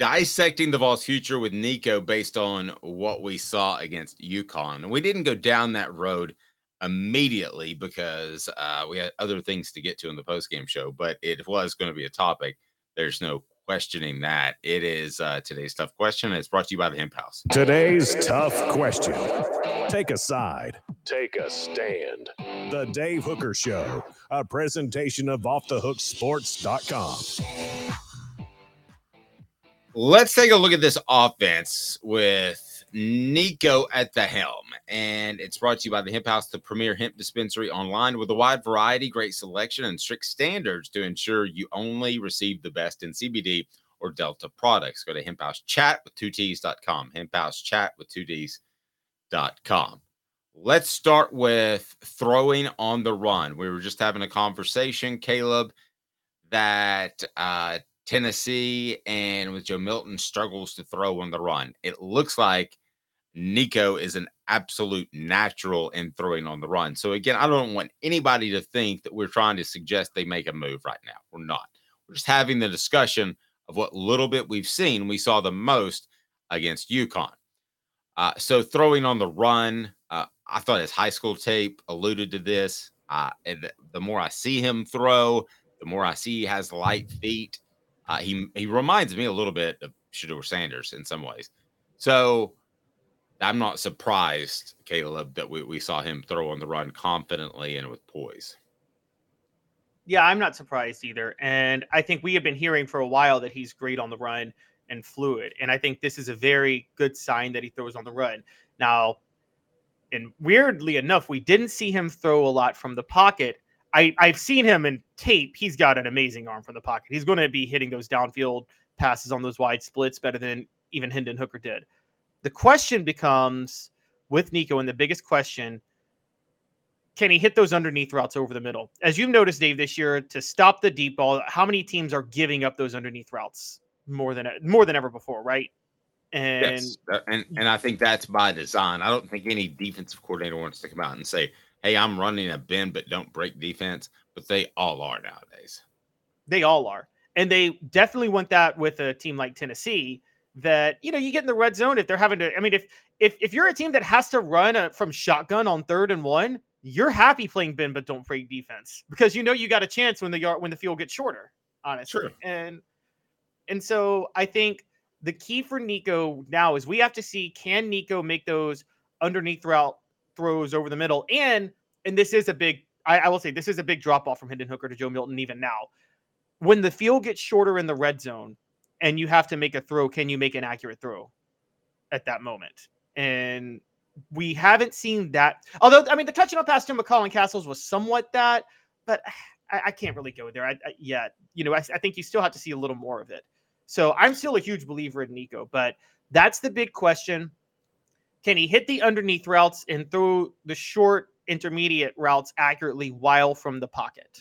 Dissecting the Vols future with Nico based on what we saw against UConn. And we didn't go down that road immediately because uh, we had other things to get to in the postgame show, but it was going to be a topic. There's no questioning that. It is uh, today's tough question. It's brought to you by the Hemp House. Today's tough question. Take a side, take a stand. The Dave Hooker Show, a presentation of OffTheHookSports.com. Let's take a look at this offense with Nico at the helm. And it's brought to you by the Hemp House, the premier hemp dispensary online with a wide variety, great selection, and strict standards to ensure you only receive the best in CBD or Delta products. Go to Hemp House Chat with two T's.com. Hemp House Chat with two D's.com. Let's start with throwing on the run. We were just having a conversation, Caleb, that uh, Tennessee and with Joe Milton struggles to throw on the run. It looks like Nico is an absolute natural in throwing on the run. So again, I don't want anybody to think that we're trying to suggest they make a move right now. We're not. We're just having the discussion of what little bit we've seen. We saw the most against UConn. Uh, so throwing on the run, uh, I thought his high school tape alluded to this. Uh, and the more I see him throw, the more I see he has light feet. Uh, he he reminds me a little bit of Shedeur Sanders in some ways. So I'm not surprised, Caleb, that we, we saw him throw on the run confidently and with poise. Yeah, I'm not surprised either. And I think we have been hearing for a while that he's great on the run and fluid. And I think this is a very good sign that he throws on the run. Now, and weirdly enough, we didn't see him throw a lot from the pocket. I, I've seen him in tape. He's got an amazing arm from the pocket. He's going to be hitting those downfield passes on those wide splits better than even Hendon Hooker did. The question becomes with Nico, and the biggest question can he hit those underneath routes over the middle? As you've noticed, Dave, this year to stop the deep ball, how many teams are giving up those underneath routes more than more than ever before, right? And yes, uh, and and I think that's by design. I don't think any defensive coordinator wants to come out and say, "Hey, I'm running a bend, but don't break defense." But they all are nowadays. They all are, and they definitely want that with a team like Tennessee. That you know, you get in the red zone if they're having to. I mean, if if if you're a team that has to run a, from shotgun on third and one, you're happy playing bend but don't break defense because you know you got a chance when the yard when the field gets shorter. Honestly, Sure. and and so I think the key for Nico now is we have to see can Nico make those underneath route throws over the middle, and and this is a big I, I will say this is a big drop off from Hendon Hooker to Joe Milton even now. When the field gets shorter in the red zone and you have to make a throw, can you make an accurate throw at that moment? And we haven't seen that. Although I mean the touchdown pass to McCall Castles was somewhat that, but I, I can't really go there I, I, yet. You know, I, I think you still have to see a little more of it. So I'm still a huge believer in Nico, but that's the big question. Can he hit the underneath routes and throw the short intermediate routes accurately while from the pocket?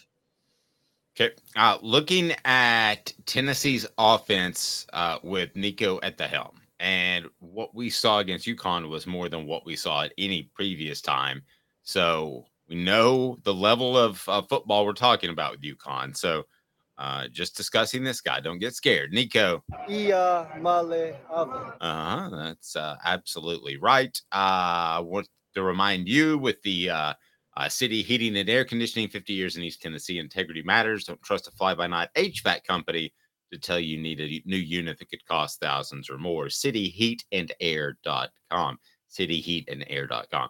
Okay. Uh, looking at Tennessee's offense uh, with Nico at the helm, and what we saw against UConn was more than what we saw at any previous time. So we know the level of uh, football we're talking about with UConn. So uh, just discussing this guy, don't get scared. Nico. Ia male ave. Uh huh. That's uh, absolutely right. Uh, want to remind you with the uh, uh, city heating and air conditioning, 50 years in East Tennessee, integrity matters. Don't trust a fly by night HVAC company. to tell you you need a new unit that could cost thousands or more. Cityheatandair.com. Cityheatandair.com.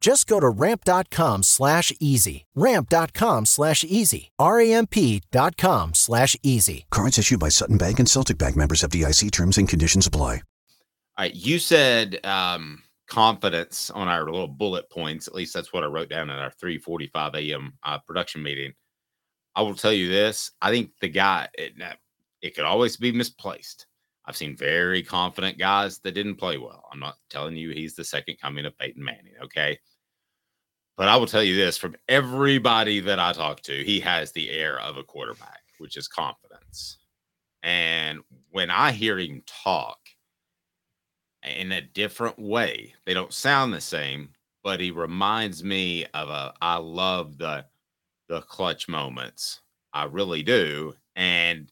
Just go to ramp.com slash easy. Ramp.com slash easy. R-A-M-P.com slash easy. Cards issued by Sutton Bank and Celtic Bank members FDIC terms and conditions apply. All right. You said um, confidence on our little bullet points. At least that's what I wrote down at our 3:45 a.m. Uh, production meeting. I will tell you this: I think the guy it, it could always be misplaced. I've seen very confident guys that didn't play well. I'm not telling you he's the second coming of Peyton Manning, okay? But I will tell you this: from everybody that I talk to, he has the air of a quarterback, which is confidence. And when I hear him talk, in a different way. They don't sound the same, but he reminds me of a I love the the clutch moments. I really do. And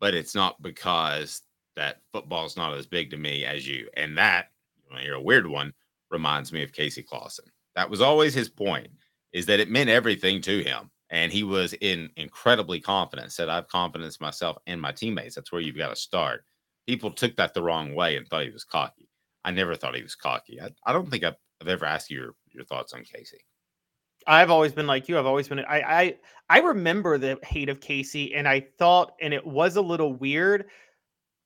but it's not because that football's not as big to me as you. And that, you you're a weird one, reminds me of Casey Clausen. That was always his point, is that it meant everything to him. And he was in incredibly confident, said, I have confidence myself and my teammates. That's where you've got to start. People took that the wrong way and thought he was cocky. I never thought he was cocky. I, I don't think I've, I've ever asked you your, your thoughts on Casey. I've always been like you. I've always been. I I I remember the hate of Casey, and I thought, and it was a little weird.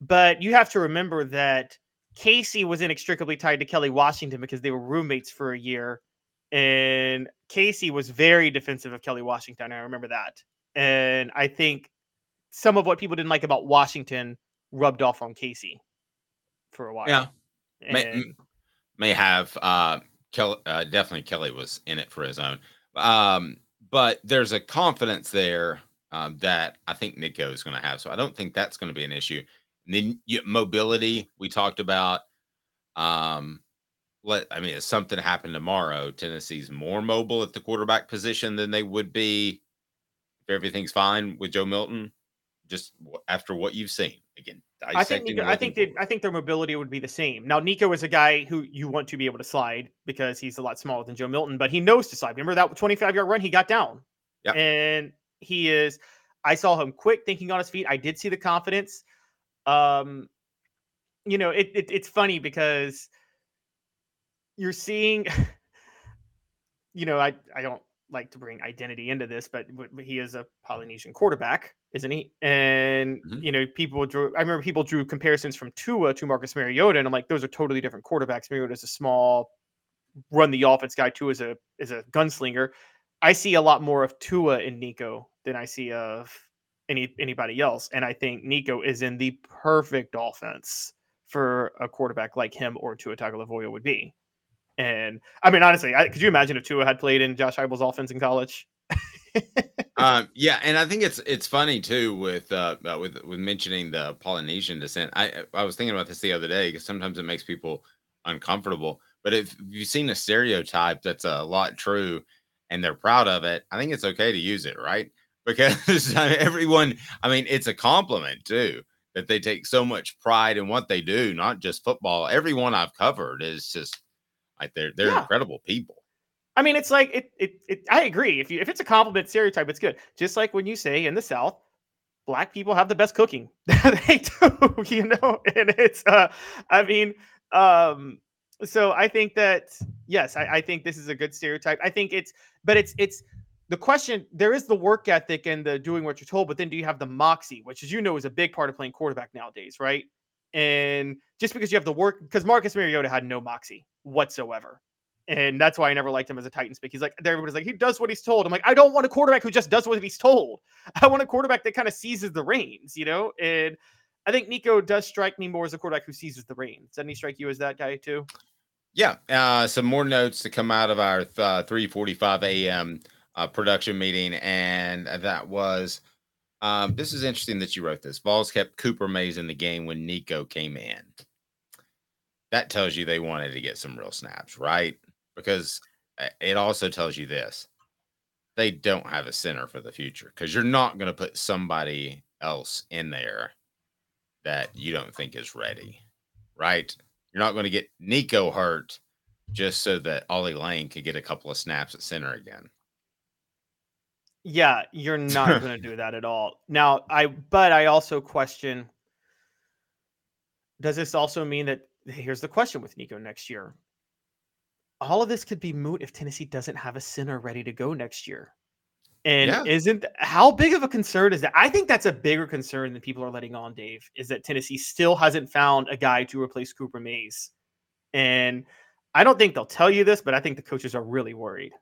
But you have to remember that Casey was inextricably tied to Kelly Washington because they were roommates for a year, and Casey was very defensive of Kelly Washington. I remember that, and I think some of what people didn't like about Washington rubbed off on Casey for a while. Yeah, may, may have uh, Kelly. Uh, definitely, Kelly was in it for his own. Um, but there's a confidence there um, that I think Nico is going to have. So I don't think that's going to be an issue. And then you, mobility we talked about. Um, let I mean, if something happened tomorrow, Tennessee's more mobile at the quarterback position than they would be if everything's fine with Joe Milton. Just after what you've seen, again, I think Nico, I think they, I think their mobility would be the same. Now Nico is a guy who you want to be able to slide because he's a lot smaller than Joe Milton, but he knows to slide. Remember that 25 yard run he got down, yep. and he is. I saw him quick, thinking on his feet. I did see the confidence. Um, you know, it, it it's funny because you're seeing. You know, I I don't like to bring identity into this, but he is a Polynesian quarterback, isn't he? And mm-hmm. you know, people drew. I remember people drew comparisons from Tua to Marcus Mariota, and I'm like, those are totally different quarterbacks. Mariota is a small, run the offense guy. Tua is a is a gunslinger. I see a lot more of Tua in Nico than I see of any anybody else, and I think Nico is in the perfect offense for a quarterback like him or Tua Tagovailoa would be. And I mean, honestly, I, could you imagine if Tua had played in Josh Heupel's offense in college? um, yeah, and I think it's it's funny too with uh, uh, with with mentioning the Polynesian descent. I I was thinking about this the other day because sometimes it makes people uncomfortable. But if you've seen a stereotype that's a lot true and they're proud of it, I think it's okay to use it, right? Because everyone, I mean, it's a compliment too that they take so much pride in what they do, not just football. Everyone I've covered is just like they're they're yeah. incredible people. I mean, it's like it, it, it. I agree. If you if it's a compliment stereotype, it's good. Just like when you say in the South, black people have the best cooking. they do, you know. And it's, uh, I mean, um, so I think that yes, I, I think this is a good stereotype. I think it's, but it's it's the question. There is the work ethic and the doing what you're told, but then do you have the moxie, which, as you know, is a big part of playing quarterback nowadays, right? And just because you have the work, because Marcus Mariota had no moxie whatsoever. And that's why I never liked him as a Titans pick. He's like, everybody's like, he does what he's told. I'm like, I don't want a quarterback who just does what he's told. I want a quarterback that kind of seizes the reins, you know? And I think Nico does strike me more as a quarterback who seizes the reins. Doesn't he strike you as that guy too? Yeah. Uh, some more notes to come out of our uh, 3:45 a.m. Uh, production meeting, and that was. Um, this is interesting that you wrote this. Vols kept Cooper Mays in the game when Nico came in. That tells you they wanted to get some real snaps, right? Because uh, it also tells you this: they don't have a center for the future because you're not going to put somebody else in there that you don't think is ready, right? You're not going to get Nico hurt just so that Ollie Lane could get a couple of snaps at center again. Yeah, you're not going to do that at all. Now, I but I also question does this also mean that here's the question with Nico next year? All of this could be moot if Tennessee doesn't have a center ready to go next year. And Yeah. isn't how big of a concern is that? I think that's a bigger concern than people are letting on, Dave, is that Tennessee still hasn't found a guy to replace Cooper Mays. And I don't think they'll tell you this, but I think the coaches are really worried.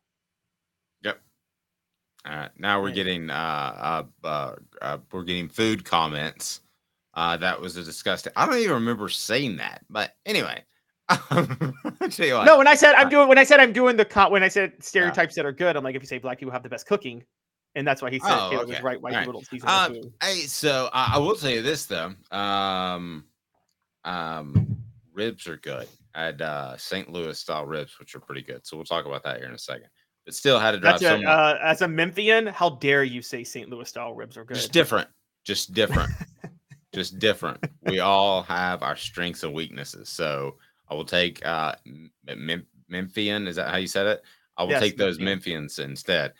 Right. Now we're Yeah. getting uh, uh, uh, uh we're getting food comments. Uh, that was a disgusting. I don't even remember saying that, but anyway. I'll tell you what. No, when I said I'm Uh, doing when I said I'm doing the con- when I said stereotypes that are good, I'm like if you say black people have the best cooking, and that's why he said Oh, was right. White right. people don't season their Um, food. hey, so I, I will tell you this though. Um, um, ribs are good. I had uh, St. Louis style ribs, which are pretty good. So we'll talk about that here in a second. But still had to drive That's a, uh, as a Memphian, how dare you say St. Louis style ribs are good? just different, just different, just different. We all have our strengths and weaknesses. So I will take uh, Memphian. Is that how you said it? I will Yes, take those Memphians instead.